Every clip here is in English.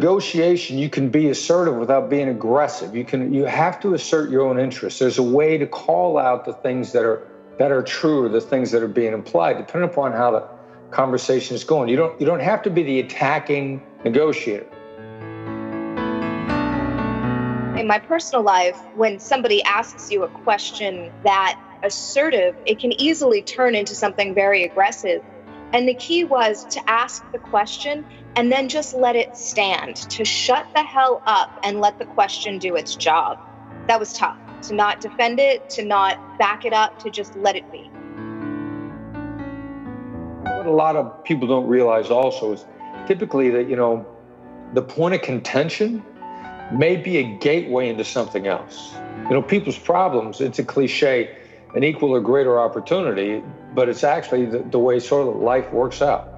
Negotiation you can be assertive without being aggressive. You can you have to assert your own interests. There's a way to call out the things that are that are true or the things that are being implied depending upon how the conversation is going. You don't you don't have to be the attacking negotiator. In my personal life when somebody asks you a question that assertive it can easily turn into something very aggressive. And the key was to ask the question and then just let it stand, to shut the hell up and let the question do its job. That was tough to not defend it, to not back it up, to just let it be. What a lot of people don't realize also is typically that, you know, the point of contention may be a gateway into something else. You know, people's problems, it's a cliche, an equal or greater opportunity, but it's actually the, the way sort of life works out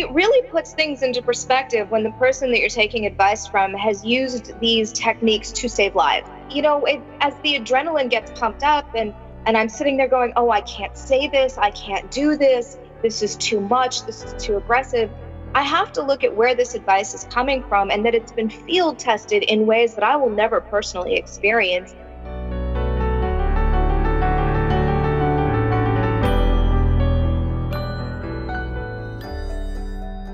it really puts things into perspective when the person that you're taking advice from has used these techniques to save lives. You know, it, as the adrenaline gets pumped up and and I'm sitting there going, "Oh, I can't say this. I can't do this. This is too much. This is too aggressive." I have to look at where this advice is coming from and that it's been field tested in ways that I will never personally experience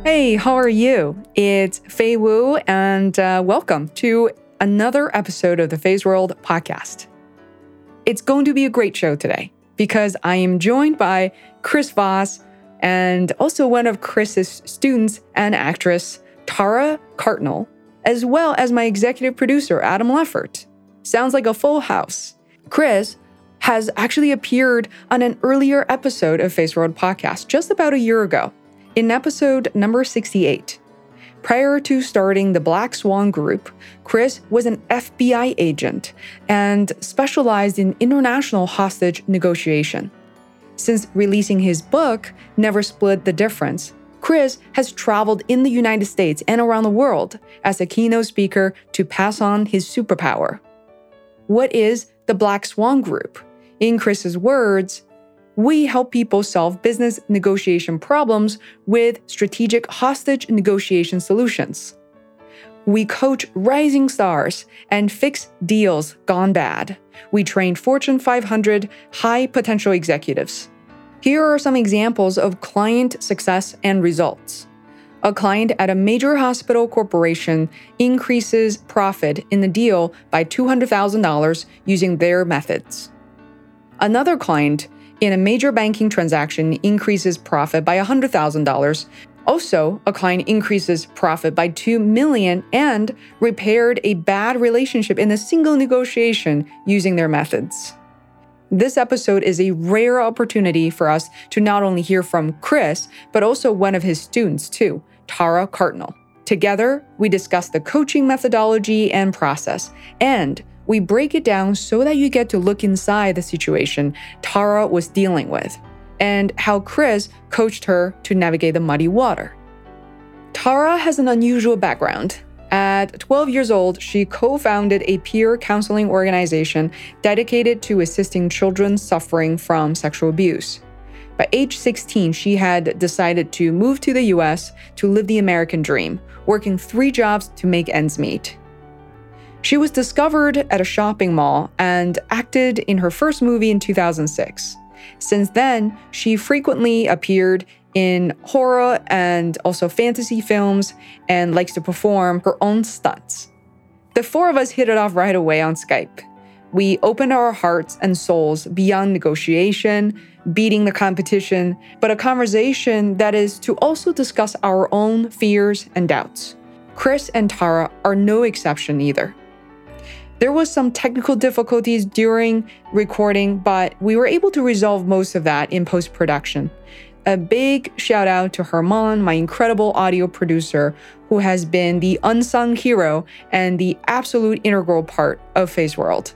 Hey, how are you? It's Fei Wu, and uh, welcome to another episode of the Feisworld podcast. It's going to be a great show today because I am joined by Chris Voss and also one of Chris's students and actress, Tara Cardinal, as well as my executive producer, Adam Leffert. Sounds like a full house. Chris has actually appeared on an earlier episode of Feisworld podcast just about a year ago in episode number 68, prior to starting the Black Swan Group, Chris was an FBI agent and specialized in international hostage negotiation. Since releasing his book, Never Split the Difference, Chris has traveled in the United States and around the world as a keynote speaker to pass on his superpower. What is the Black Swan Group? In Chris's words, we help people solve business negotiation problems with strategic hostage negotiation solutions. We coach rising stars and fix deals gone bad. We train Fortune 500 high potential executives. Here are some examples of client success and results. A client at a major hospital corporation increases profit in the deal by $200,000 using their methods. Another client in a major banking transaction increases profit by $100,000. Also, a client increases profit by 2 million and repaired a bad relationship in a single negotiation using their methods. This episode is a rare opportunity for us to not only hear from Chris, but also one of his students too, Tara Cardinal. Together, we discuss the coaching methodology and process and we break it down so that you get to look inside the situation Tara was dealing with and how Chris coached her to navigate the muddy water. Tara has an unusual background. At 12 years old, she co founded a peer counseling organization dedicated to assisting children suffering from sexual abuse. By age 16, she had decided to move to the US to live the American dream, working three jobs to make ends meet. She was discovered at a shopping mall and acted in her first movie in 2006. Since then, she frequently appeared in horror and also fantasy films and likes to perform her own stunts. The four of us hit it off right away on Skype. We opened our hearts and souls beyond negotiation, beating the competition, but a conversation that is to also discuss our own fears and doubts. Chris and Tara are no exception either. There was some technical difficulties during recording, but we were able to resolve most of that in post production. A big shout out to Herman, my incredible audio producer, who has been the unsung hero and the absolute integral part of Feisworld.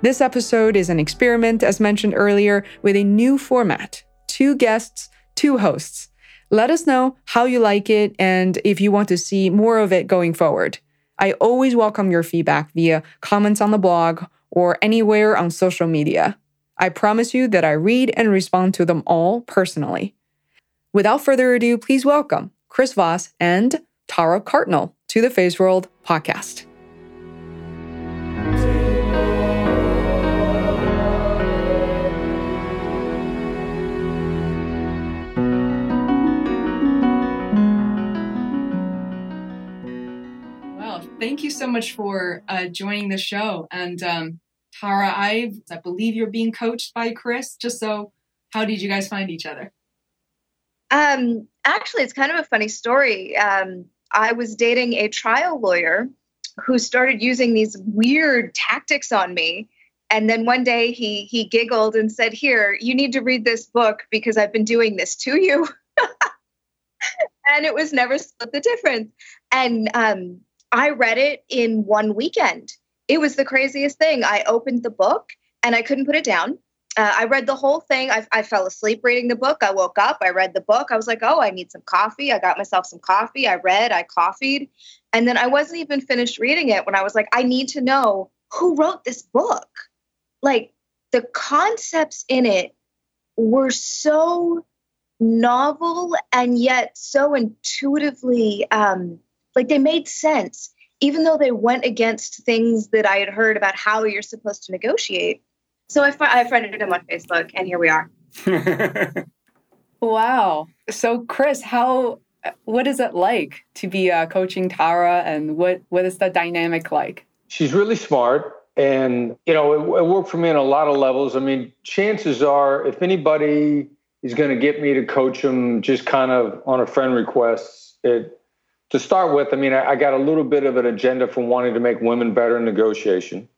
This episode is an experiment, as mentioned earlier, with a new format two guests, two hosts. Let us know how you like it and if you want to see more of it going forward. I always welcome your feedback via comments on the blog or anywhere on social media. I promise you that I read and respond to them all personally. Without further ado, please welcome Chris Voss and Tara Cardinal to the Feisworld podcast. Thank you so much for uh, joining the show. And um, Tara, I I believe you're being coached by Chris. Just so, how did you guys find each other? Um, actually, it's kind of a funny story. Um, I was dating a trial lawyer who started using these weird tactics on me. And then one day he he giggled and said, "Here, you need to read this book because I've been doing this to you." and it was never split the difference. And um, I read it in one weekend. It was the craziest thing. I opened the book and I couldn't put it down. Uh, I read the whole thing. I, I fell asleep reading the book. I woke up. I read the book. I was like, oh, I need some coffee. I got myself some coffee. I read. I coffeed. And then I wasn't even finished reading it when I was like, I need to know who wrote this book. Like the concepts in it were so novel and yet so intuitively, um, like they made sense, even though they went against things that I had heard about how you're supposed to negotiate. So I, fr- I friended him on Facebook, and here we are. Wow. So, Chris, how what is it like to be uh, coaching Tara, and what what is the dynamic like? She's really smart. And, you know, it, it worked for me on a lot of levels. I mean, chances are, if anybody is going to get me to coach them just kind of on a friend request, it, to start with, I mean, I, I got a little bit of an agenda for wanting to make women better in negotiation.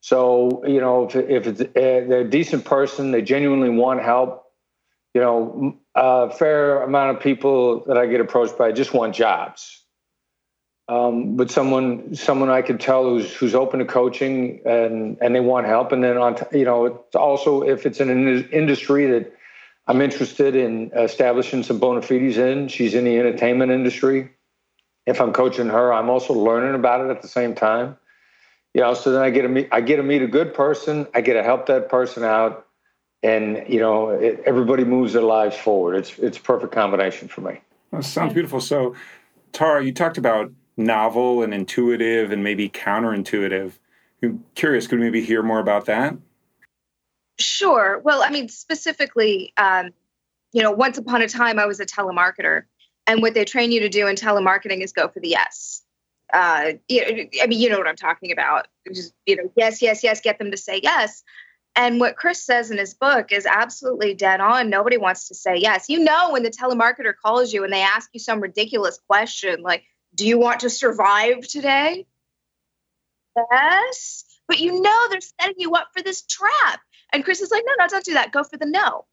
So, you know, if, if it's a, they're a decent person, they genuinely want help, you know, a fair amount of people that I get approached by just want jobs. Um, but someone, someone I can tell who's who's open to coaching and and they want help, and then on, t- you know, it's also if it's in an industry that I'm interested in establishing some bona fides in. She's in the entertainment industry. If I'm coaching her, I'm also learning about it at the same time. You know, so then I get to meet I get to meet a good person. I get to help that person out, and you know, it, everybody moves their lives forward. It's it's a perfect combination for me. Sounds beautiful. So, Tara, you talked about novel and intuitive and maybe counterintuitive. I'm curious, could we maybe hear more about that? Sure. Well, I mean, specifically, um, you know, once upon a time, I was a telemarketer, and what they train you to do in telemarketing is go for the yes. Uh, you know, I mean, you know what I'm talking about. Just you know, yes, yes, yes, get them to say yes. And what Chris says in his book is absolutely dead on. Nobody wants to say yes. You know, when the telemarketer calls you and they ask you some ridiculous question like, do you want to survive today? Yes. But you know they're setting you up for this trap. And Chris is like, no, no, don't do that. Go for the no.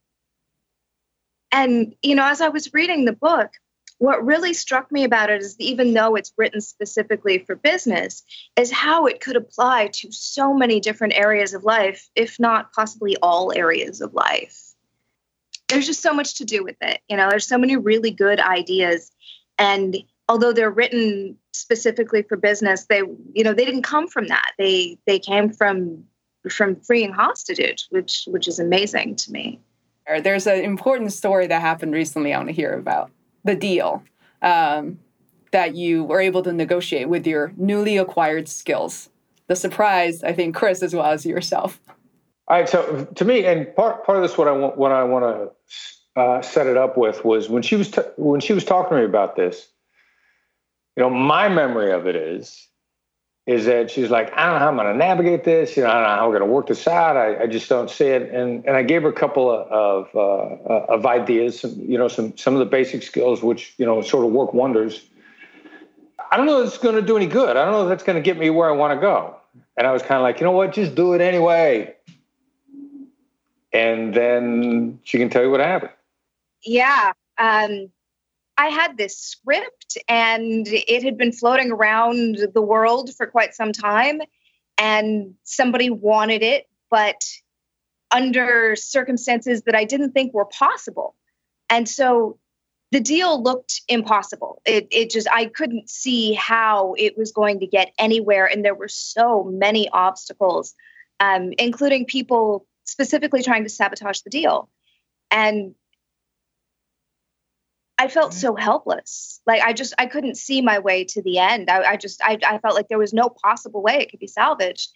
And, you know, as I was reading the book, what really struck me about it is even though it's written specifically for business, is how it could apply to so many different areas of life, if not possibly all areas of life. There's just so much to do with it. You know, there's so many really good ideas. And although they're written specifically for business, they, you know, they didn't come from that. They they came from from freeing hostages, which which is amazing to me. There's an important story that happened recently I want to hear about the deal um, that you were able to negotiate with your newly acquired skills. The surprise, I think, Chris as well as yourself. All right. So to me, and part part of this, what I want, what I want to uh, set it up with was when she was t- when she was talking to me about this. You know, my memory of it is is that she's like, I don't know how I'm going to navigate this. You know, I don't know how we're going to work this out. I, I just don't see it. And and I gave her a couple of of, uh, of ideas. Some, you know, some some of the basic skills which you know sort of work wonders. I don't know if it's going to do any good. I don't know if that's going to get me where I want to go. And I was kind of like, you know what, just do it anyway. And then she can tell you what happened. Yeah. Um, I had this script and it had been floating around the world for quite some time. And somebody wanted it, but under circumstances that I didn't think were possible. And so the deal looked impossible. It, it just, I couldn't see how it was going to get anywhere. And there were so many obstacles, um, including people specifically trying to sabotage the deal. And I felt so helpless. Like I just, I couldn't see my way to the end. I, I just, I, I felt like there was no possible way it could be salvaged.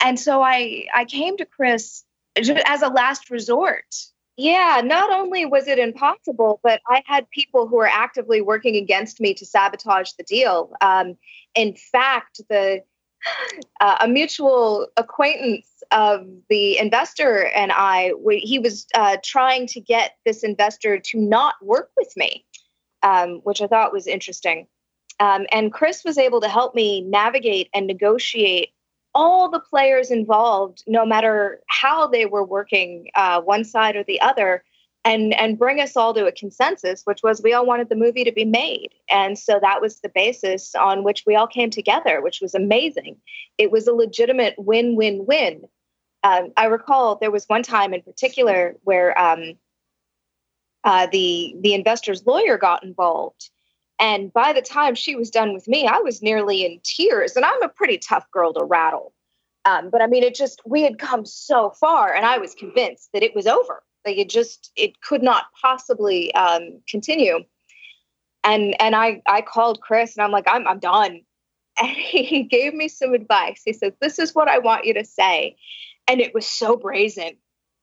And so I, I came to Chris as a last resort yeah, not only was it impossible, but I had people who were actively working against me to sabotage the deal. Um, in fact, the uh, a mutual acquaintance of the investor and I, we, he was uh, trying to get this investor to not work with me, um, which I thought was interesting. Um, and Chris was able to help me navigate and negotiate all the players involved, no matter how they were working, uh, one side or the other, and and bring us all to a consensus, which was we all wanted the movie to be made, and so that was the basis on which we all came together, which was amazing. It was a legitimate win-win-win. Um, I recall there was one time in particular where um, uh, the the investor's lawyer got involved and by the time she was done with me, I was nearly in tears. And I'm a pretty tough girl to rattle. Um, but I mean, it just, we had come so far, and I was convinced that it was over. Like it just, it could not possibly um, continue. And and I I called Chris and I'm like, I'm I'm done. And he gave me some advice. He said, This is what I want you to say. And it was so brazen.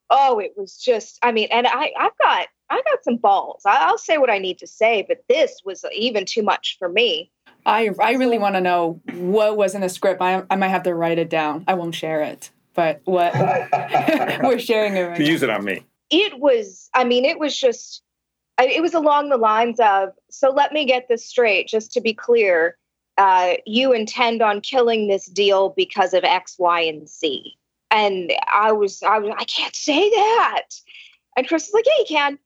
Oh, it was just, I mean, and I, I've got I got some balls. I'll say what I need to say, but this was even too much for me. I I really want to know what was in the script. I I might have to write it down. I won't share it, but what we're sharing it. Right use it on me. It was. I mean, it was just. It was along the lines of. So let me get this straight, just to be clear. Uh, you intend on killing this deal because of X, Y, and Z. And I was, I was, I can't say that. And Chris was like, Yeah, you can.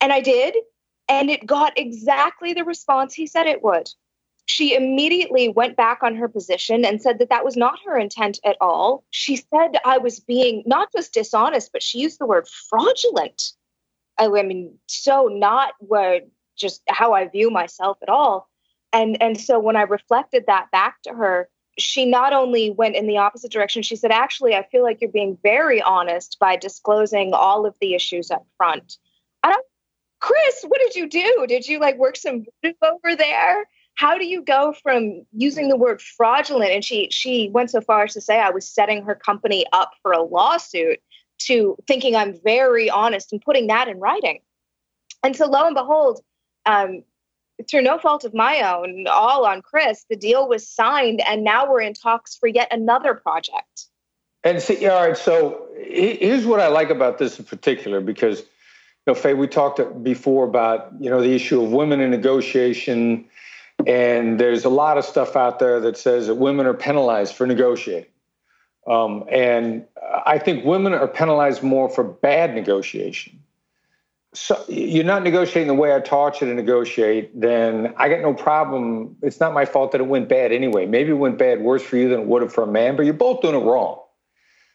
And I did. And it got exactly the response he said it would. She immediately went back on her position and said that that was not her intent at all. She said I was being not just dishonest, but she used the word fraudulent. I, mean, so not what just how I view myself at all. And and so when I reflected that back to her, she not only went in the opposite direction, she said, actually, I feel like you're being very honest by disclosing all of the issues up front. I don't Chris, what did you do? Did you like work some voodoo over there? How do you go from using the word fraudulent and she she went so far as to say I was setting her company up for a lawsuit to thinking I'm very honest and putting that in writing. And so lo and behold, um, through no fault of my own, all on Chris, the deal was signed, and now we're in talks for yet another project. And see, all right. So here's what I like about this in particular, because know, Fei, we talked before about you know the issue of women in negotiation, and there's a lot of stuff out there that says that women are penalized for negotiating, um, and I think women are penalized more for bad negotiation. So you're not negotiating the way I taught you to negotiate, then I got no problem. It's not my fault that it went bad anyway. Maybe it went bad worse for you than it would have for a man, but you're both doing it wrong.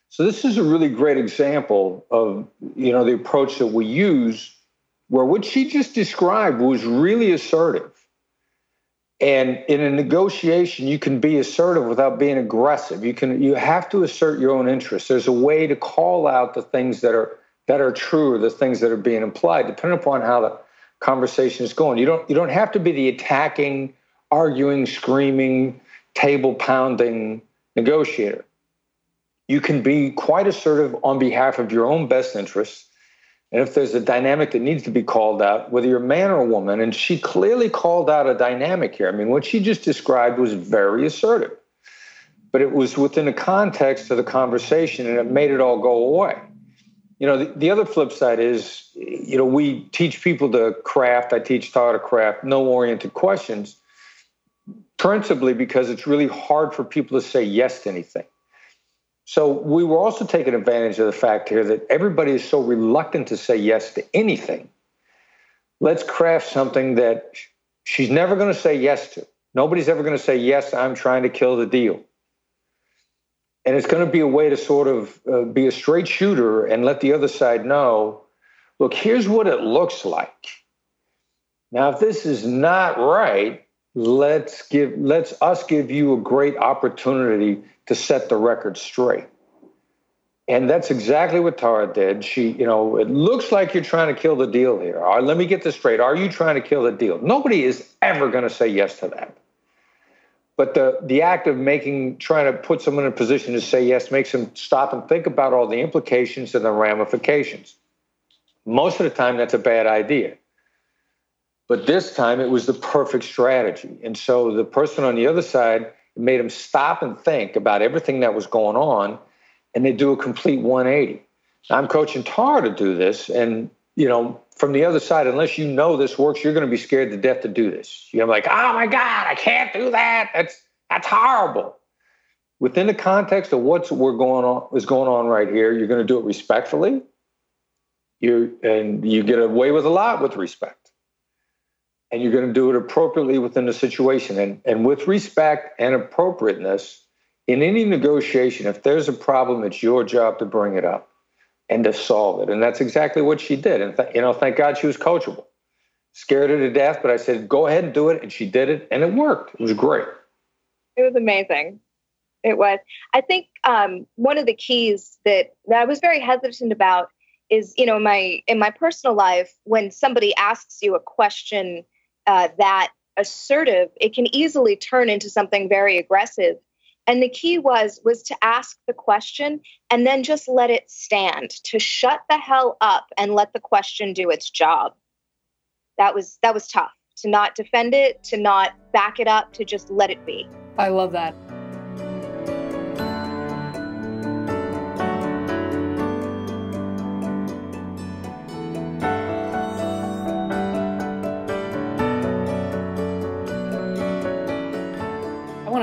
So this is a really great example of you know the approach that we use, where what she just described was really assertive. And in a negotiation, you can be assertive without being aggressive. You can you have to assert your own interests. There's a way to call out the things that are that are true or the things that are being implied, depending upon how the conversation is going. You don't you don't have to be the attacking, arguing, screaming, table pounding negotiator you can be quite assertive on behalf of your own best interests. And if there's a dynamic that needs to be called out, whether you're a man or a woman, and she clearly called out a dynamic here. I mean, what she just described was very assertive, but it was within the context of the conversation and it made it all go away. You know, the, the other flip side is, you know, we teach people to craft. I teach how to craft no oriented questions. principally because it's really hard for people to say yes to anything. So we were also taking advantage of the fact here that everybody is so reluctant to say yes to anything. Let's craft something that she's never going to say yes to. Nobody's ever going to say, Yes, I'm trying to kill the deal. And it's going to be a way to sort of uh, be a straight shooter and let the other side know look, here's what it looks like. Now, if this is not right, let's give let's us give you a great opportunity to set the record straight. And that's exactly what Tara did. She, you know, it looks like you're trying to kill the deal here. Right, let me get this straight. Are you trying to kill the deal? Nobody is ever going to say yes to that. But the the act of making trying to put someone in a position to say yes makes them stop and think about all the implications and the ramifications. Most of the time, that's a bad idea. But this time it was the perfect strategy. And so the person on the other side made them stop and think about everything that was going on and they do a complete 180. I'm coaching Tar to do this. And, you know, from the other side, unless you know this works, you're going to be scared to death to do this. You're like, oh my God, I can't do that. That's that's horrible. Within the context of what's we're going on is going on right here, you're going to do it respectfully. You and you get away with a lot with respect and you're going to do it appropriately within the situation. And, and with respect and appropriateness, in any negotiation, if there's a problem, it's your job to bring it up and to solve it. And that's exactly what she did. And, th- you know, thank God she was coachable. Scared her to death, but I said, go ahead and do it. And she did it, and it worked. It was great. It was amazing. It was. I think um, one of the keys that, that I was very hesitant about is, you know, my in my personal life, when somebody asks you a question uh, that assertive, it can easily turn into something very aggressive. And the key was was to ask the question and then just let it stand, to shut the hell up and let the question do its job. That was that was tough. To not defend it, to not back it up, to just let it be. I love that.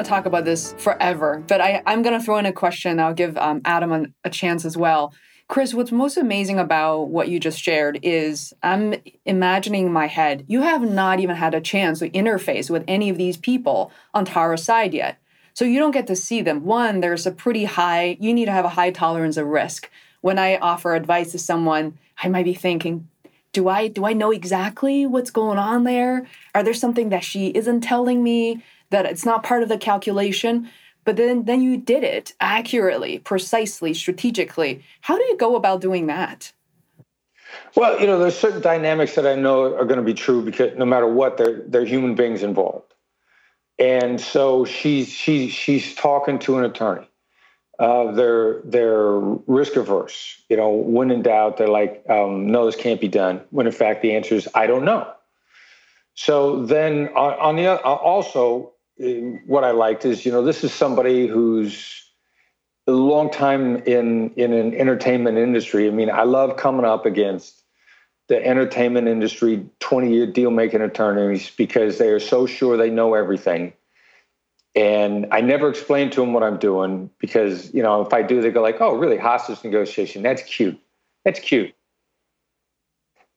To talk about this forever, but I, I'm going to throw in a question. I'll give um, Adam a, a chance as well. Chris, what's most amazing about what you just shared is I'm imagining in my head, you have not even had a chance to interface with any of these people on Tara's side yet. So you don't get to see them. One, there's a pretty high, you need to have a high tolerance of risk. When I offer advice to someone, I might be thinking, do I do I know exactly what's going on there? Are there something that she isn't telling me? That it's not part of the calculation but then then you did it accurately precisely strategically. How do you go about doing that? Well you know there's certain dynamics that i know are going to be true because no matter what they're they're human beings involved. And so she's she's she's talking to an attorney uh, they're they're risk averse. You know when in doubt they're like um, no this can't be done when in fact the answer is i don't know. So then on, on the also what I liked is, you know, this is somebody who's a long time in in an entertainment industry. I mean, I love coming up against the entertainment industry 20 year deal making attorneys because they are so sure they know everything. And I never explain to them what I'm doing because, you know, if I do, they go like, oh, really? Hostage negotiation. That's cute. That's cute.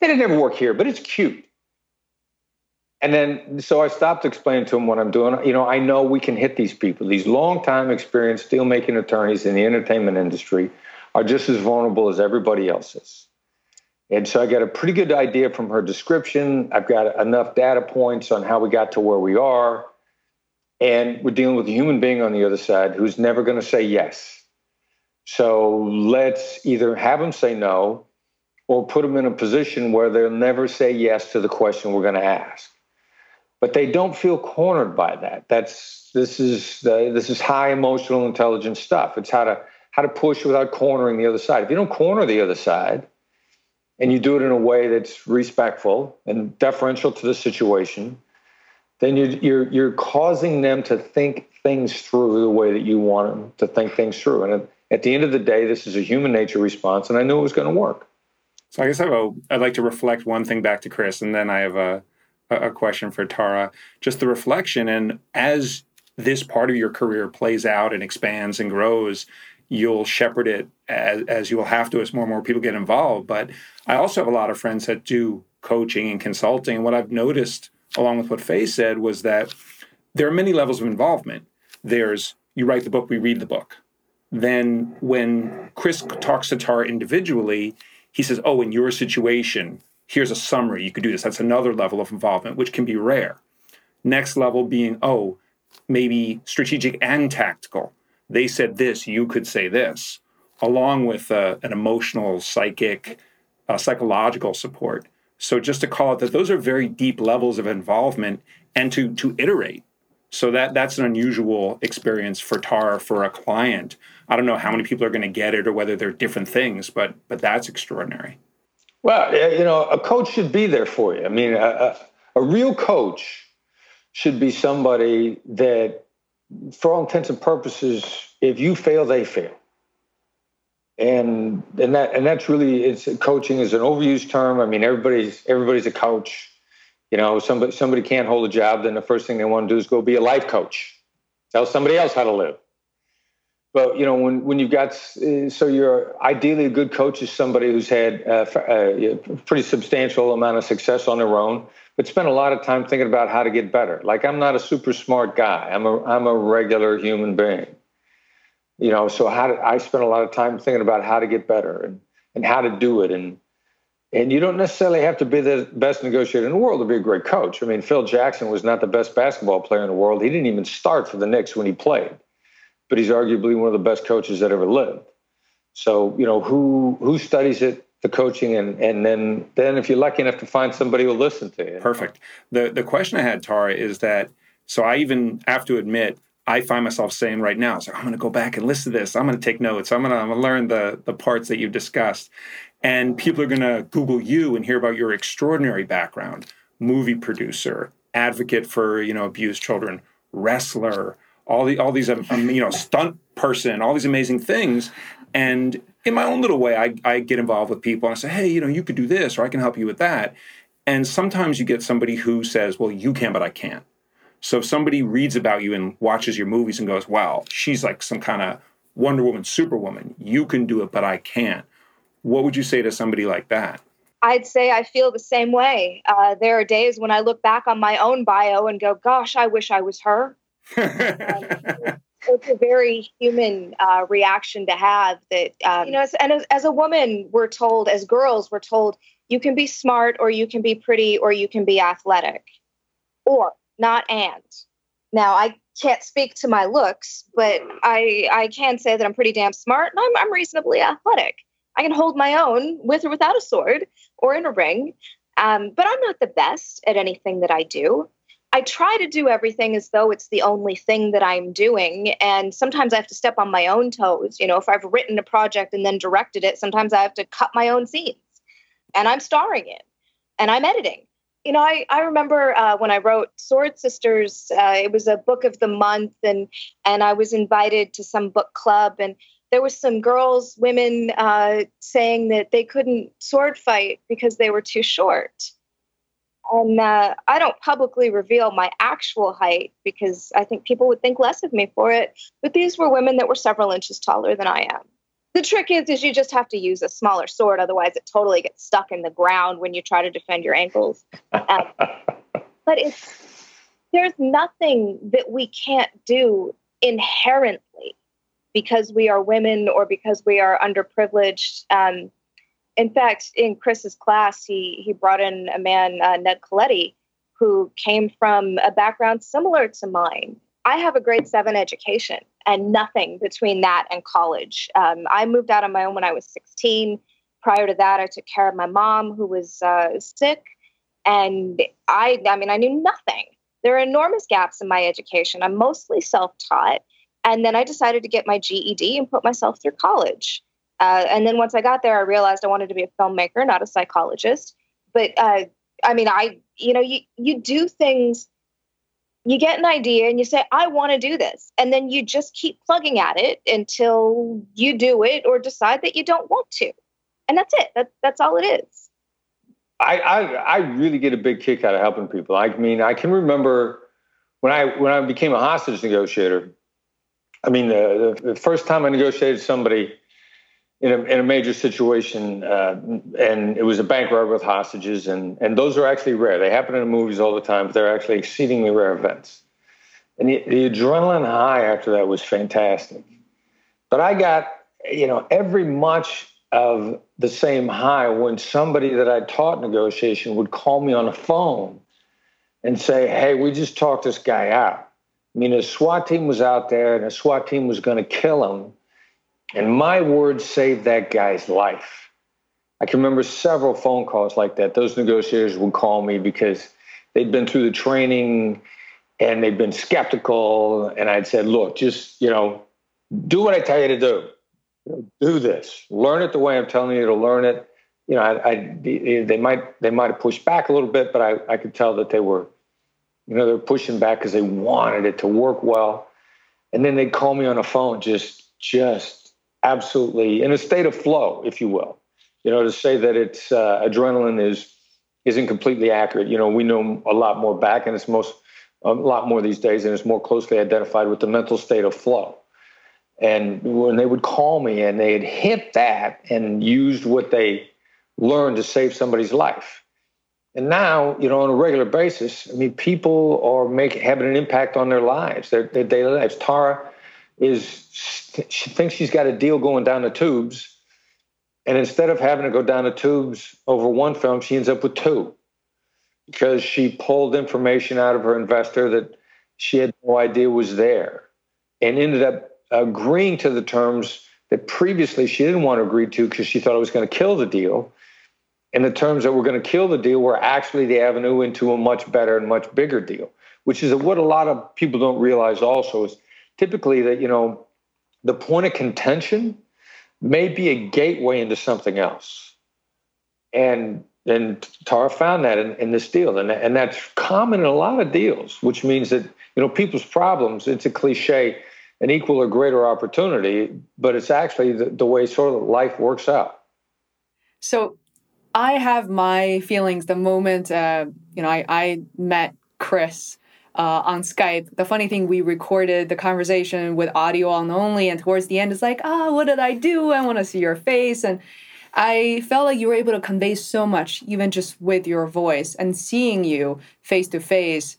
That didn't ever work here, but it's cute. And then, so I stopped explaining to him what I'm doing. You know, I know we can hit these people. These long time experienced deal making attorneys in the entertainment industry are just as vulnerable as everybody else is. And so I got a pretty good idea from her description. I've got enough data points on how we got to where we are. And we're dealing with a human being on the other side who's never going to say yes. So let's either have them say no or put them in a position where they'll never say yes to the question we're going to ask but they don't feel cornered by that. That's this is the, this is high emotional intelligence stuff. It's how to how to push without cornering the other side. If you don't corner the other side, and you do it in a way that's respectful and deferential to the situation, then you're you're, you're causing them to think things through the way that you want them to think things through. And at the end of the day, this is a human nature response, and I knew it was going to work. So I guess I will, I'd like to reflect one thing back to Chris, and then I have a a question for Tara. Just the reflection, and as this part of your career plays out and expands and grows, you'll shepherd it as, as you will have to as more and more people get involved. But I also have a lot of friends that do coaching and consulting. And what I've noticed, along with what Fei said, was that there are many levels of involvement. There's you write the book, we read the book. Then when Chris talks to Tara individually, he says, Oh, in your situation, here's a summary. You could do this. That's another level of involvement, which can be rare. Next level being, oh, maybe strategic and tactical. They said this, you could say this, along with uh, an emotional, psychic, uh, psychological support. So just to call it that, those are very deep levels of involvement, and to to iterate. So that that's an unusual experience for TAR for a client. I don't know how many people are going to get it or whether they're different things, but but that's extraordinary. Well, you know, a coach should be there for you. I mean, a, a, a real coach should be somebody that, for all intents and purposes, if you fail, they fail. And and that and that's really it's coaching is an overused term. I mean, everybody's everybody's a coach. You know, somebody somebody can't hold a job, then the first thing they want to do is go be a life coach. Tell somebody else how to live. But you know, when when you've got uh, so you're ideally a good coach is somebody who's had uh, uh, a, a pretty substantial amount of success on their own, but spent a lot of time thinking about how to get better. Like I'm not a super smart guy. I'm a I'm a regular human being. You know, so how to, I spent a lot of time thinking about how to get better and and how to do it and and you don't necessarily have to be the best negotiator in the world to be a great coach. I mean, Phil Jackson was not the best basketball player in the world. He didn't even start for the Knicks when he played but he's arguably one of the best coaches that ever lived. So you know who who studies it, the coaching, and and then then if you're lucky enough to find somebody who'll listen to you. Perfect. The the question I had, Tara, is that so I even have to admit I find myself saying right now, so I'm going to go back and listen to this. I'm going to take notes. I'm going to, I'm going to learn the the parts that you've discussed, and people are going to Google you and hear about your extraordinary background: movie producer, advocate for you know abused children, wrestler all the all these um, um, you know stunt person, all these amazing things, and in my own little way, I, I get involved with people and I say, hey, you know, you could do this, or I can help you with that. And sometimes you get somebody who says, well, you can, but I can't. So if somebody reads about you and watches your movies and goes, wow, she's like some kind of Wonder Woman, Superwoman, you can do it, but I can't. What would you say to somebody like that? I'd say I feel the same way. Uh, there are days when I look back on my own bio and go, gosh, I wish I was her it's a very human uh, reaction to have that um, you know as, and as, as, a woman we're told as girls we're told you can be smart or you can be pretty or you can be athletic or not and. Now i can't speak to my looks but i i can say that i'm pretty damn smart and i'm, I'm reasonably athletic. I can hold my own with or without a sword or in a ring um, but i'm not the best at anything that i do I try to do everything as though it's the only thing that I'm doing. And sometimes I have to step on my own toes. You know, if I've written a project and then directed it, sometimes I have to cut my own scenes. And I'm starring it and I'm editing. You know, I, I remember uh, when I wrote Sword Sisters, uh, it was a book of the month, and and I was invited to some book club, and there was some girls, women, uh, saying that they couldn't sword fight because they were too short and uh, I don't publicly reveal my actual height because I think people would think less of me for it. But these were women that were several inches taller than I am. The trick is, is you just have to use a smaller sword, otherwise it totally gets stuck in the ground when you try to defend your ankles. Um, but it's there's nothing that we can't do inherently because we are women or because we are underprivileged. Um, in fact, in Chris's class, he he brought in a man, uh, Ned Colletti, who came from a background similar to mine. I have a grade seven education and nothing between that and college. Um, I moved out on my own when I was 16. Prior to that, I took care of my mom who was uh, sick, and I I mean I knew nothing. There are enormous gaps in my education. I'm mostly self-taught, and then I decided to get my GED and put myself through college. Uh, and then once I got there, I realized I wanted to be a filmmaker, not a psychologist. But uh, I mean, I, you know, you, you do things, you get an idea and you say, I want to do this. And then you just keep plugging at it until you do it or decide that you don't want to. And that's it. That, that's all it is. I, I I really get a big kick out of helping people. I mean, I can remember when I when I became a hostage negotiator. I mean, the, the first time I negotiated somebody in a, in a major situation, uh, and it was a bank robbery with hostages, and and those are actually rare. They happen in the movies all the time, but they're actually exceedingly rare events. And the, the adrenaline high after that was fantastic. But I got, you know, every much of the same high when somebody that I taught negotiation would call me on the phone and say, Hey, we just talked this guy out. I mean, a SWAT team was out there and a SWAT team was going to kill him. And my words saved that guy's life. I can remember several phone calls like that. Those negotiators would call me because they'd been through the training and they'd been skeptical. And I'd said, Look, just, you know, do what I tell you to do do this, learn it the way I'm telling you to learn it. You know, I, I they might they might have pushed back a little bit, but I, I could tell that they were, you know, they're pushing back because they wanted it to work well. And then they'd call me on the phone, just just absolutely in a state of flow, if you will. You know, to say that it's uh, adrenaline is isn't completely accurate. You know, we know a lot more back, and it's most a lot more these days, and it's more closely identified with the mental state of flow. And when they would call me and they had hit that and used what they learned to save somebody's life. And now, you know, on a regular basis, I mean, people are making having an impact on their lives, their, their daily lives. Tara is she thinks she's got a deal going down the tubes, and instead of having to go down the tubes over one film, she ends up with two because she pulled information out of her investor that she had no idea was there, and ended up agreeing to the terms that previously she didn't want to agree to because she thought it was going to kill the deal. And the terms that were going to kill the deal were actually the avenue into a much better and much bigger deal, which is what a lot of people don't realize also is typically that, you know, the point of contention may be a gateway into something else. And and Tara found that in, in this deal. And, and that's common in a lot of deals, which means that, you know, people's problems, it's a cliche, an equal or greater opportunity, but it's actually the, the way sort of life works out. So I have my feelings the moment, uh, you know, I, I met Chris uh, on Skype. The funny thing, we recorded the conversation with audio on only, and towards the end, it's like, oh, what did I do? I want to see your face. And I felt like you were able to convey so much, even just with your voice and seeing you face to face.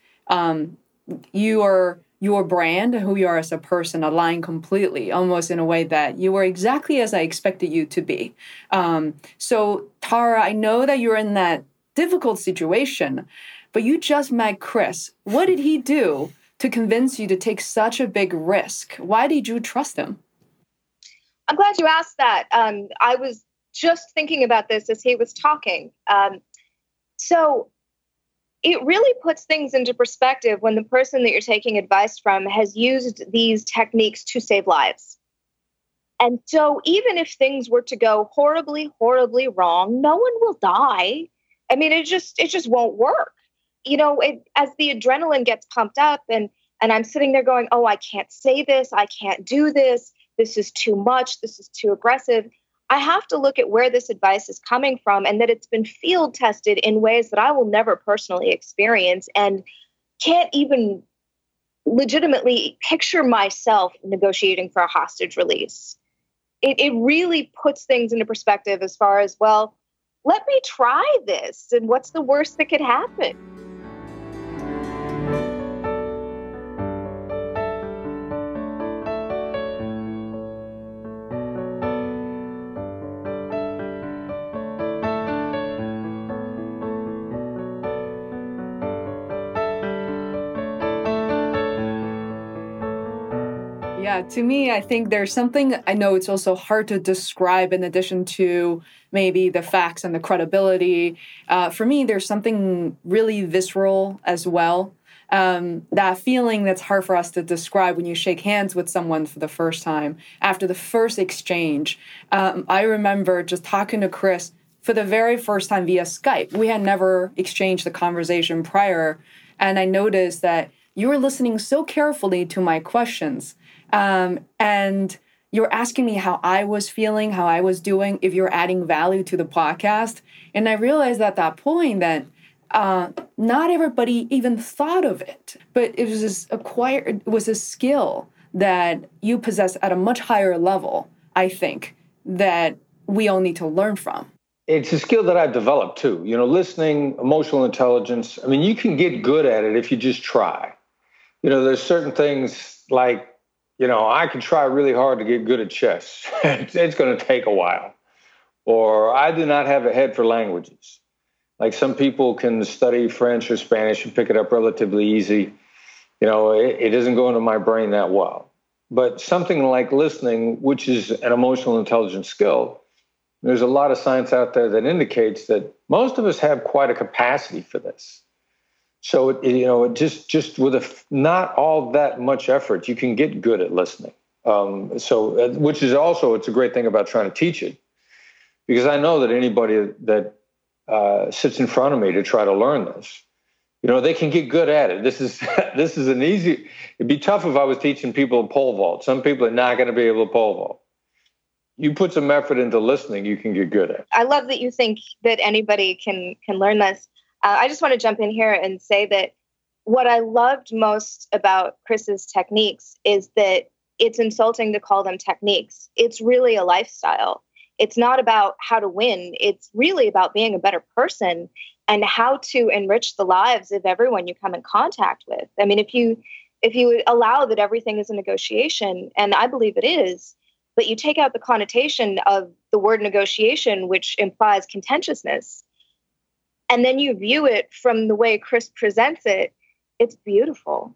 You are your brand and who you are as a person align completely, almost in a way that you were exactly as I expected you to be. Um, so, Tara, I know that you're in that difficult situation, but you just met Chris. What did he do to convince you to take such a big risk? Why did you trust him? I'm glad you asked that. Um, I was just thinking about this as he was talking. Um, so, it really puts things into perspective when the person that you're taking advice from has used these techniques to save lives. And so, even if things were to go horribly, horribly wrong, no one will die. I mean, it just it just won't work. You know, it, as the adrenaline gets pumped up, and and I'm sitting there going, "Oh, I can't say this. I can't do this. This is too much. This is too aggressive." I have to look at where this advice is coming from and that it's been field tested in ways that I will never personally experience and can't even legitimately picture myself negotiating for a hostage release. It, it really puts things into perspective as far as, well, let me try this and what's the worst that could happen? To me, I think there's something I know it's also hard to describe in addition to maybe the facts and the credibility. Uh, for me, there's something really visceral as well. Um, that feeling that's hard for us to describe when you shake hands with someone for the first time after the first exchange. Um, I remember just talking to Chris for the very first time via Skype. We had never exchanged the conversation prior. And I noticed that you were listening so carefully to my questions um, and you're asking me how I was feeling, how I was doing, if you're adding value to the podcast. And I realized at that point that uh, not everybody even thought of it, but it was this acquired, it was a skill that you possess at a much higher level, I think, that we all need to learn from. It's a skill that I've developed too. You know, listening, emotional intelligence. I mean, you can get good at it if you just try. You know, there's certain things like you know, I can try really hard to get good at chess. it's going to take a while. Or I do not have a head for languages. Like some people can study French or Spanish and pick it up relatively easy. You know, it, it doesn't go into my brain that well. But something like listening, which is an emotional intelligence skill, there's a lot of science out there that indicates that most of us have quite a capacity for this. So it, you know, just just with a not all that much effort, you can get good at listening. Um, so, uh, which is also it's a great thing about trying to teach it, because I know that anybody that uh, sits in front of me to try to learn this, you know, they can get good at it. This is this is an easy. It'd be tough if I was teaching people to pole vault. Some people are not going to be able to pole vault. You put some effort into listening, you can get good at. I love that you think that anybody can can learn this. Uh, I just want to jump in here and say that what I loved most about Chris's techniques is that it's insulting to call them techniques. It's really a lifestyle. It's not about how to win, it's really about being a better person and how to enrich the lives of everyone you come in contact with. I mean, if you if you allow that everything is a negotiation, and I believe it is, but you take out the connotation of the word negotiation, which implies contentiousness, and then you view it from the way Chris presents it, it's beautiful.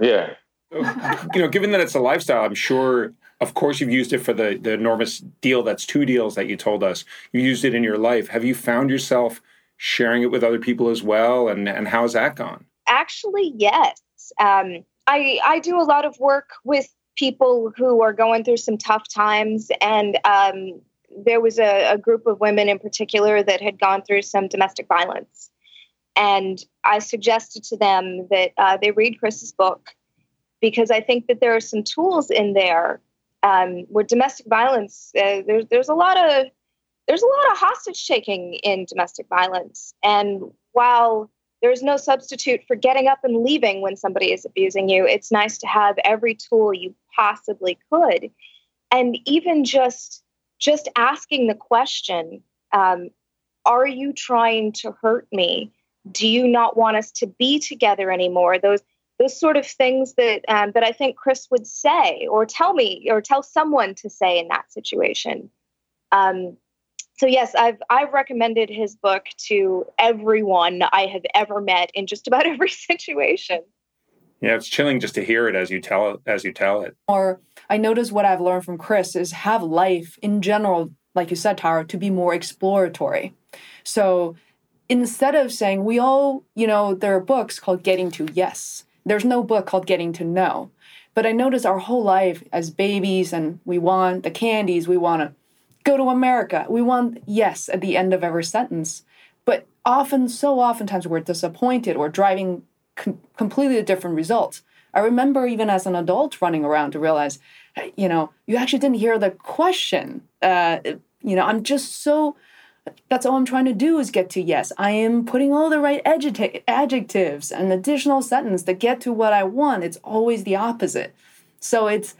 Yeah. you know, given that it's a lifestyle, I'm sure, of course, you've used it for the, the enormous deal that's two deals that you told us. You used it in your life. Have you found yourself sharing it with other people as well? And, and how's that gone? Actually, yes. Um, I, I do a lot of work with people who are going through some tough times and um, there was a, a group of women in particular that had gone through some domestic violence. And I suggested to them that uh, they read Chris's book because I think that there are some tools in there um, where domestic violence. Uh, there's there's a lot of there's a lot of hostage taking in domestic violence, and while there's no substitute for getting up and leaving when somebody is abusing you, it's nice to have every tool you possibly could, and even just just asking the question um, Are you trying to hurt me? Do you not want us to be together anymore? Those those sort of things that um, that I think Chris would say or tell me or tell someone to say in that situation. Um, so yes, I've I've recommended his book to everyone I have ever met in just about every situation. Yeah, it's chilling just to hear it as you tell it as you tell it. Or I notice what I've learned from Chris is have life in general, like you said, Tara, to be more exploratory. So instead of saying we all, you know, there are books called Getting to Yes. There's no book called Getting to No. But I notice our whole life as babies and we want the candies, we want to go to America. We want yes at the end of every sentence. But often, so oftentimes, we're disappointed or driving com- completely different results. I remember even as an adult running around to realize you know, you actually didn't hear the question. Uh, you know, I'm just so. That's all I'm trying to do is get to yes. I am putting all the right adject- adjectives and additional sentence to get to what I want. It's always the opposite. So it's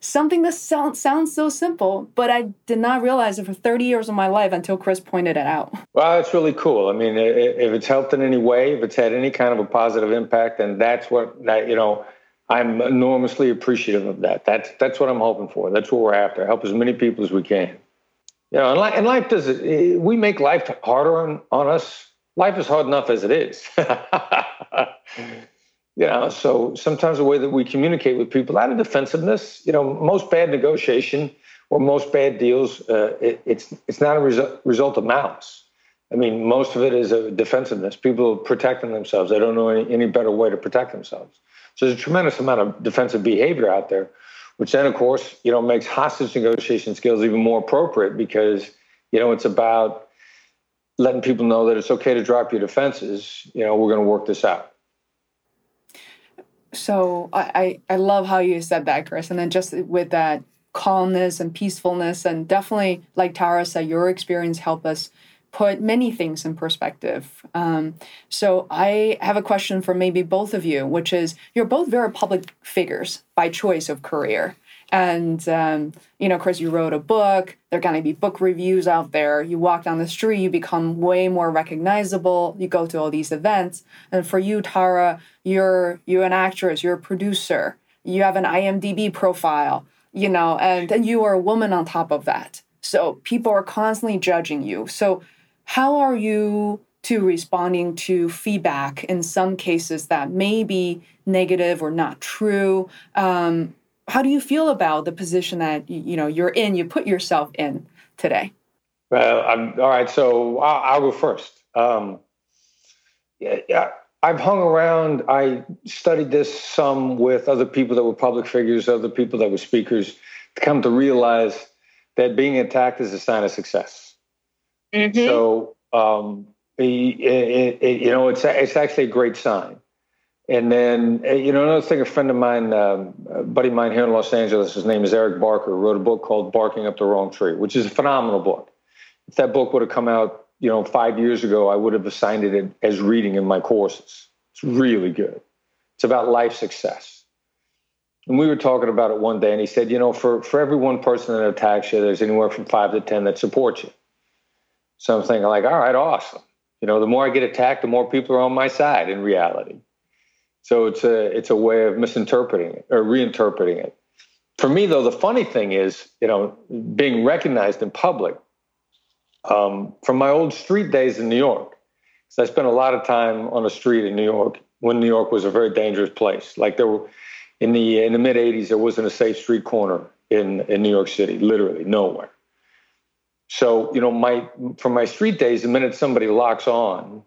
something that sounds sounds so simple, but I did not realize it for 30 years of my life until Chris pointed it out. Well, that's really cool. I mean, if it's helped in any way, if it's had any kind of a positive impact, then that's what that you know I'm enormously appreciative of that. That's that's what I'm hoping for. That's what we're after. Help as many people as we can. You know, and life, and life does it. Eh, we make life harder on, on us. Life is hard enough as it is. you know, so sometimes the way that we communicate with people out of defensiveness, you know, most bad negotiation or most bad deals, uh, it, it's it's not a resu- result of malice. I mean, most of it is a defensiveness. People protecting themselves. They don't know any, any better way to protect themselves. So there's a tremendous amount of defensive behavior out there, which then, of course, you know, makes hostage negotiation skills even more appropriate because, you know, it's about letting people know that it's okay to drop your defenses. You know, we're going to work this out. So I, I, I love how you said that, Chris. And then just with that calmness and peacefulness, and definitely, like Tara said, your experience helped us put many things in perspective. Um, so I have a question for maybe both of you, which is you're both very public figures by choice of career. And, um, you know, Chris, you wrote a book. There are going to be book reviews out there. You walk down the street, you become way more recognizable. You go to all these events. And for you, Tara, you're, you're an actress, you're a producer, you have an IMDb profile, you know, and then you are a woman on top of that. So people are constantly judging you. So, how are you to responding to feedback in some cases that may be negative or not true? Um, how do you feel about the position that you know you're in? You put yourself in today. Well, I'm all right. So I'll, I'll go first. Um, yeah, yeah, I've hung around. I studied this some with other people that were public figures, other people that were speakers, to come to realize that being attacked is a sign of success. Mm-hmm. So, um, it, it, it, you know, it's it's actually a great sign. And then, eh, you know, another thing, a friend of mine, um, a buddy of mine here in Los Angeles, his name is Eric Barker, wrote a book called Barking Up the Wrong Tree, which is a phenomenal book. If that book would have come out, you know, five years ago, I would have assigned it as reading in my courses. It's really good. It's about life success. And we were talking about it one day, and he said, you know, for, for every one person that attacks you, there's anywhere from five to 10 that support you. So I'm thinking, like, all right, awesome. You know, the more I get attacked, the more people are on my side in reality. So it's a it's a way of misinterpreting it or reinterpreting it. For me, though, the funny thing is, you know, being recognized in public. Um, from my old street days in New York, so I spent a lot of time on the street in New York when New York was a very dangerous place. Like there were in the in the mid '80s, there wasn't a safe street corner in in New York City, literally nowhere. So you know, my from my street days, the minute somebody locks on,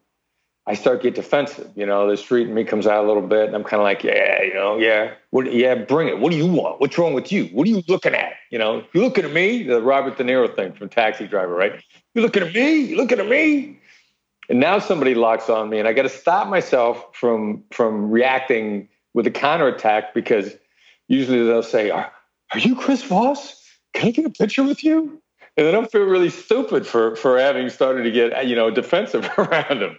I start get defensive. You know, the street in me comes out a little bit, and I'm kind of like, yeah, you know, yeah, what, yeah, bring it. What do you want? What's wrong with you? What are you looking at? You know, you looking at me? The Robert De Niro thing from Taxi Driver, right? You looking at me? You looking at me? And now somebody locks on me, and I got to stop myself from from reacting with a counterattack because usually they'll say, "Are, are you Chris Voss? Can I get a picture with you?" and then I feel really stupid for for having started to get you know defensive around him.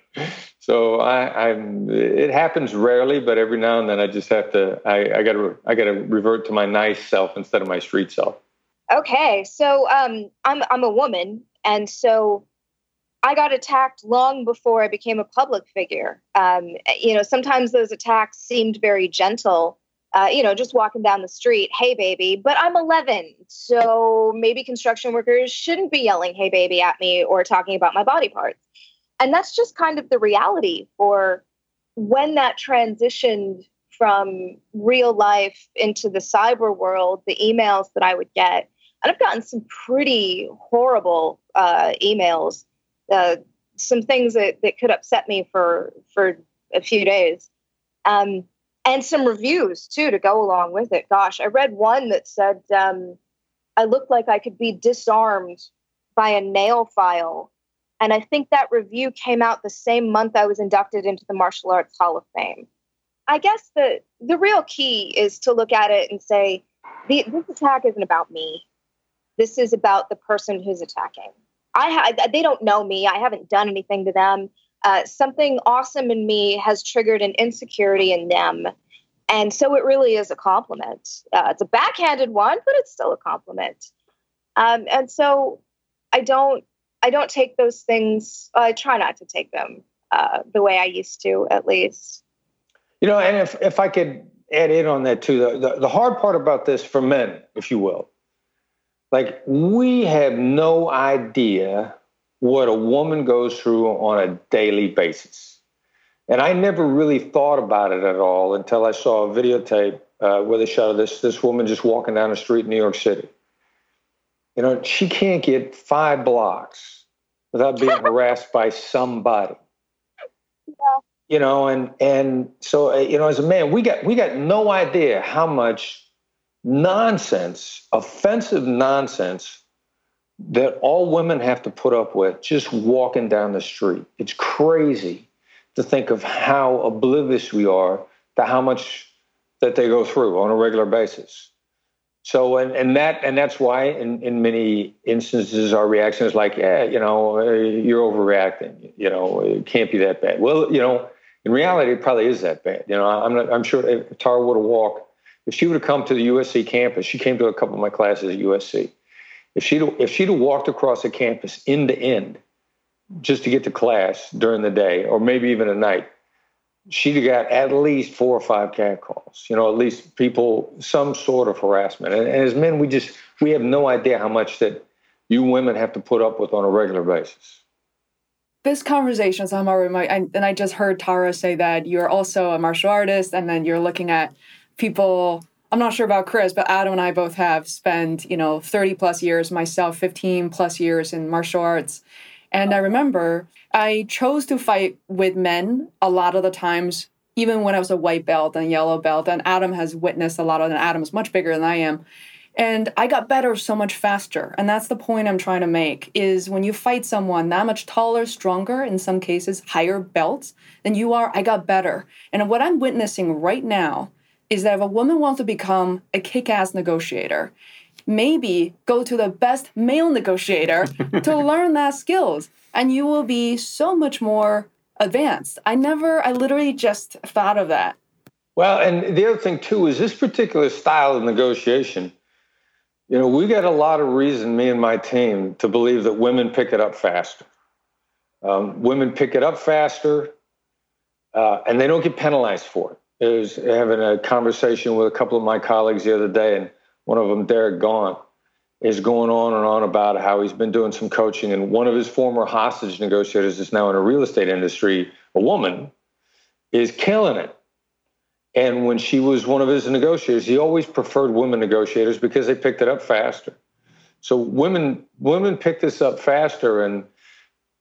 So I, I'm. It happens rarely, but every now and then I just have to. I, I got to. I got to revert to my nice self instead of my street self. Okay, so um, I'm I'm a woman, and so I got attacked long before I became a public figure. Um, you know, sometimes those attacks seemed very gentle, uh, you know, just walking down the street, hey baby, but I'm 11. So maybe construction workers shouldn't be yelling, hey baby, at me or talking about my body parts. And that's just kind of the reality for when that transitioned from real life into the cyber world, the emails that I would get. And I've gotten some pretty horrible uh, emails, uh, some things that, that could upset me for, for a few days. Um, and some reviews too to go along with it. Gosh, I read one that said um, I looked like I could be disarmed by a nail file. And I think that review came out the same month I was inducted into the Martial Arts Hall of Fame. I guess the the real key is to look at it and say, this attack isn't about me. This is about the person who's attacking. I ha- they don't know me. I haven't done anything to them uh, something awesome in me has triggered an insecurity in them. And so it really is a compliment. Uh, it's a backhanded one, but it's still a compliment. Um, and so I don't, I don't take those things. I try not to take them uh, the way I used to, at least. You know, and if if I could add in on that too, the, the, the hard part about this for men, if you will, like we have no idea what a woman goes through on a daily basis. And I never really thought about it at all until I saw a videotape uh, where they showed this this woman just walking down the street in New York City. You know, she can't get five blocks without being harassed by somebody. Yeah. You know, and and so uh, you know, as a man, we got we got no idea how much nonsense, offensive nonsense that all women have to put up with just walking down the street. It's crazy to think of how oblivious we are to how much that they go through on a regular basis. So and and that and that's why in in many instances our reaction is like, yeah, you know, uh, you're overreacting. You know, it can't be that bad. Well, you know, in reality, it probably is that bad. You know, I'm not, I'm sure if Tara would have walked, if she would have come to the USC campus, she came to a couple of my classes at USC. If she'd if she'd have walked across the campus end to end, just to get to class during the day or maybe even at night, have got at least four or five cat calls. You know, at least people some sort of harassment. And, and as men, we just we have no idea how much that you women have to put up with on a regular basis. This conversation somehow remind, and I just heard Tara say that you're also a martial artist, and then you're looking at people. I'm not sure about Chris, but Adam and I both have spent, you know, 30 plus years, myself 15 plus years in martial arts. And I remember I chose to fight with men a lot of the times, even when I was a white belt and yellow belt. And Adam has witnessed a lot of, and Adam is much bigger than I am. And I got better so much faster. And that's the point I'm trying to make is when you fight someone that much taller, stronger, in some cases, higher belts than you are, I got better. And what I'm witnessing right now is that if a woman wants to become a kick ass negotiator, maybe go to the best male negotiator to learn that skills and you will be so much more advanced. I never, I literally just thought of that. Well, and the other thing too is this particular style of negotiation. You know, we got a lot of reason, me and my team, to believe that women pick it up faster. Um, women pick it up faster, uh, and they don't get penalized for it. I was having a conversation with a couple of my colleagues the other day, and one of them, Derek Gaunt, is going on and on about how he's been doing some coaching. And one of his former hostage negotiators is now in a real estate industry, a woman, is killing it. And when she was one of his negotiators, he always preferred women negotiators because they picked it up faster. So women women pick this up faster, and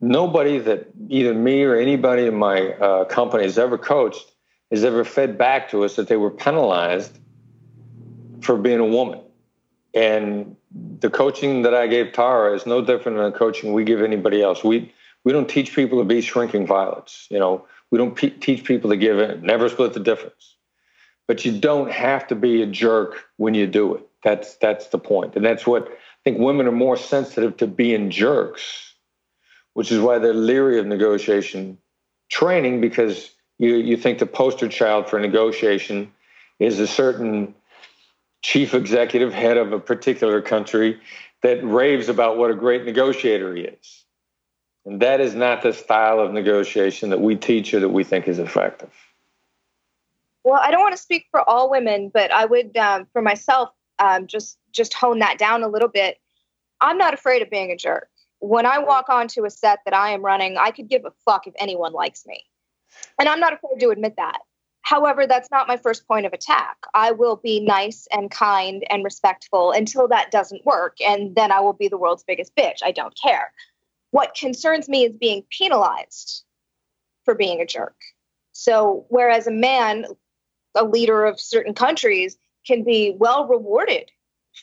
nobody that either me or anybody in my uh, company has ever coached has ever fed back to us that they were penalized for being a woman. And the coaching that I gave Tara is no different than the coaching we give anybody else. We we don't teach people to be shrinking violets. You know, we don't pe- teach people to give in, never split the difference. But you don't have to be a jerk when you do it. That's that's the point, and that's what I think women are more sensitive to being jerks, which is why they're leery of negotiation training because you you think the poster child for negotiation is a certain chief executive head of a particular country that raves about what a great negotiator he is. And that is not the style of negotiation that we teach or that we think is effective. Well, I don't want to speak for all women, but I would, um, for myself, um, just just hone that down a little bit. I'm not afraid of being a jerk. When I walk onto a set that I am running, I could give a fuck if anyone likes me, and I'm not afraid to admit that. However, that's not my first point of attack. I will be nice and kind and respectful until that doesn't work, and then I will be the world's biggest bitch. I don't care. What concerns me is being penalized for being a jerk. So, whereas a man, a leader of certain countries, can be well rewarded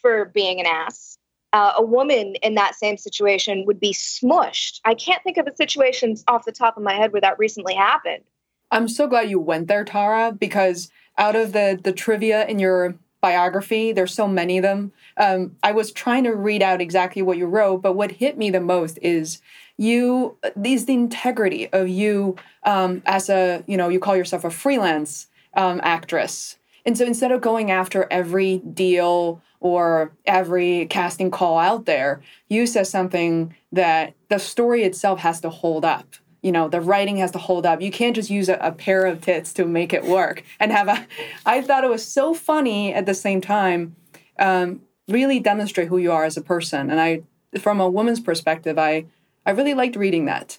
for being an ass, uh, a woman in that same situation would be smushed. I can't think of a situation off the top of my head where that recently happened I'm so glad you went there, Tara, because out of the the trivia in your biography, there's so many of them. Um, I was trying to read out exactly what you wrote, but what hit me the most is you is the integrity of you um, as a you know you call yourself a freelance um, actress, and so instead of going after every deal or every casting call out there, you said something that the story itself has to hold up you know the writing has to hold up. You can't just use a, a, pair of tits to make it work and have a i thought it was so funny at the same time um, really demonstrate who you are as a person. And i from a woman's perspective i i really liked reading that.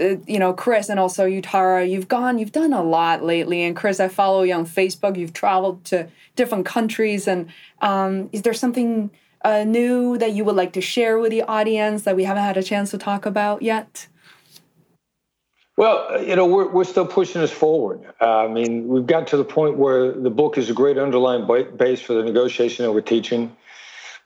Uh, you know chris and also you tara you've gone you've done a lot lately. And chris i follow you on facebook. You've traveled to different countries. And um, is there something uh, new that you would like to share with the audience that we haven't had a chance to talk about yet well, uh, you know, we're, we're still pushing this forward. Uh, I mean, we've got to the point where the book is a great underlying base for the negotiation that we're teaching,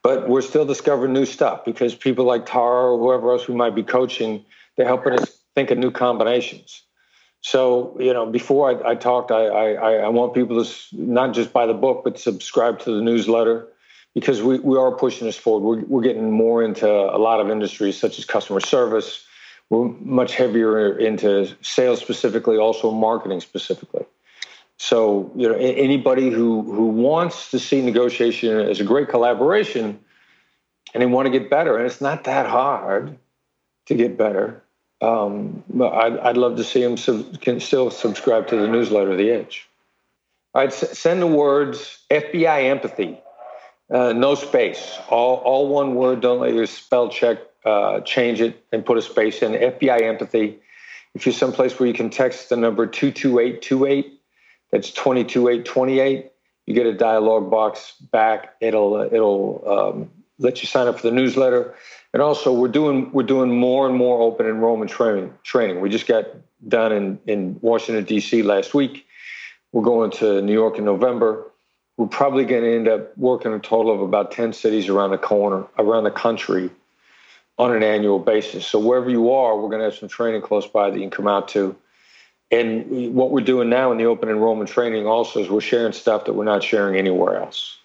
but we're still discovering new stuff because people like Tara or whoever else we might be coaching, they're helping us think of new combinations. So, you know, before I, I talked, I, I, I want people to not just buy the book, but subscribe to the newsletter because we, we are pushing this forward. We're, we're getting more into a lot of industries such as customer service. We're much heavier into sales specifically, also marketing specifically. So, you know, anybody who, who wants to see negotiation as a great collaboration and they want to get better, and it's not that hard to get better, um, I'd, I'd love to see them sub, can still subscribe to the newsletter, The Edge. I'd s- send the words FBI empathy, uh, no space, all, all one word. Don't let your spell check uh, change it and put a space in. FBI empathy. If you're someplace where you can text the number 22828, that's 22828, you get a dialog box back. It'll, uh, it'll um, let you sign up for the newsletter. And also, we're doing we're doing more and more open enrollment training. Training. We just got done in in Washington D.C. last week. We're going to New York in November. We're probably going to end up working a total of about ten cities around the corner, around the country, on an annual basis. So wherever you are, we're going to have some training close by that you can come out to. And what we're doing now in the open enrollment training also is we're sharing stuff that we're not sharing anywhere else.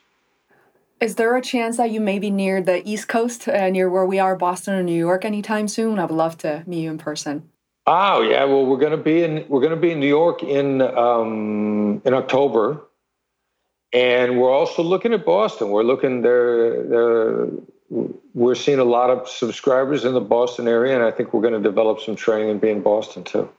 Is there a chance that you may be near the East Coast, uh, near where we are, Boston or New York, anytime soon? I would love to meet you in person. Oh yeah, well we're gonna be in we're gonna be in New York in um, in October, and we're also looking at Boston. We're looking there. there we're seeing a lot of subscribers in the Boston area, and I think we're going to develop some training and be in Boston too.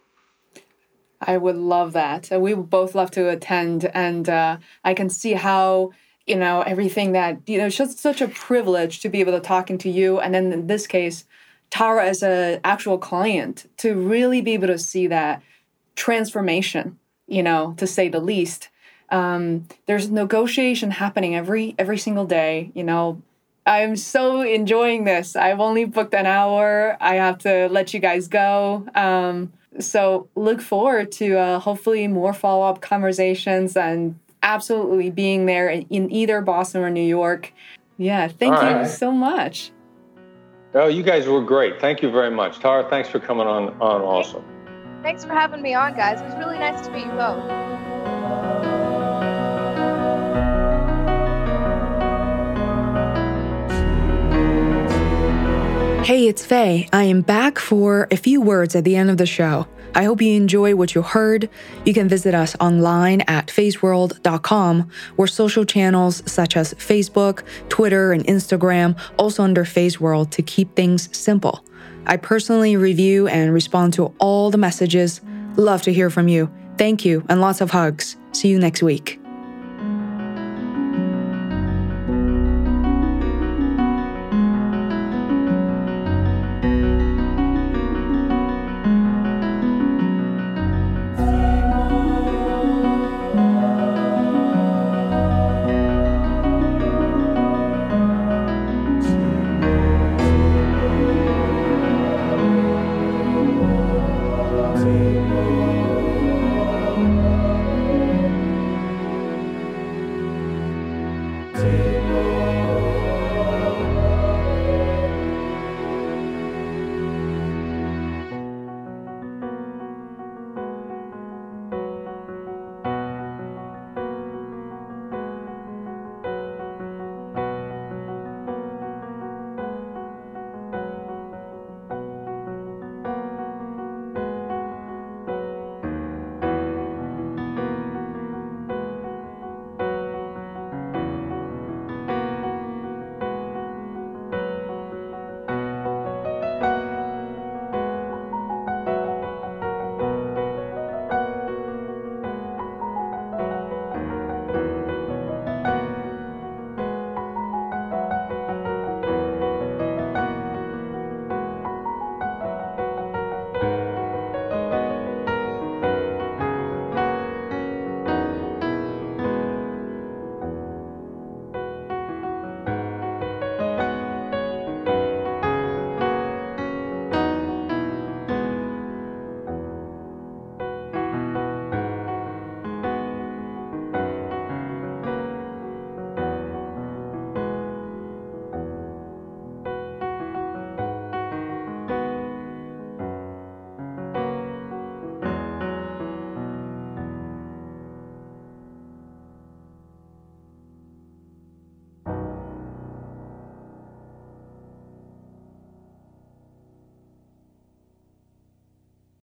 I would love that. We would both love to attend, and uh, I can see how you know everything that you know it's just such a privilege to be able to talking to you and then in this case tara as an actual client to really be able to see that transformation you know to say the least um, there's negotiation happening every every single day you know i'm so enjoying this i've only booked an hour i have to let you guys go um, so look forward to uh, hopefully more follow-up conversations and absolutely being there in either Boston or New York. Yeah, thank All you right. so much. Oh, you guys were great. Thank you very much. Tara, thanks for coming on on also. Thanks for having me on, guys. It was really nice to meet you both. Hey, it's Fei. I am back for a few words at the end of the show. I hope you enjoy what you heard. You can visit us online at feisworld.com or social channels such as Facebook, Twitter, and Instagram, also under FeisWorld to keep things simple. I personally review and respond to all the messages. Love to hear from you. Thank you and lots of hugs. See you next week.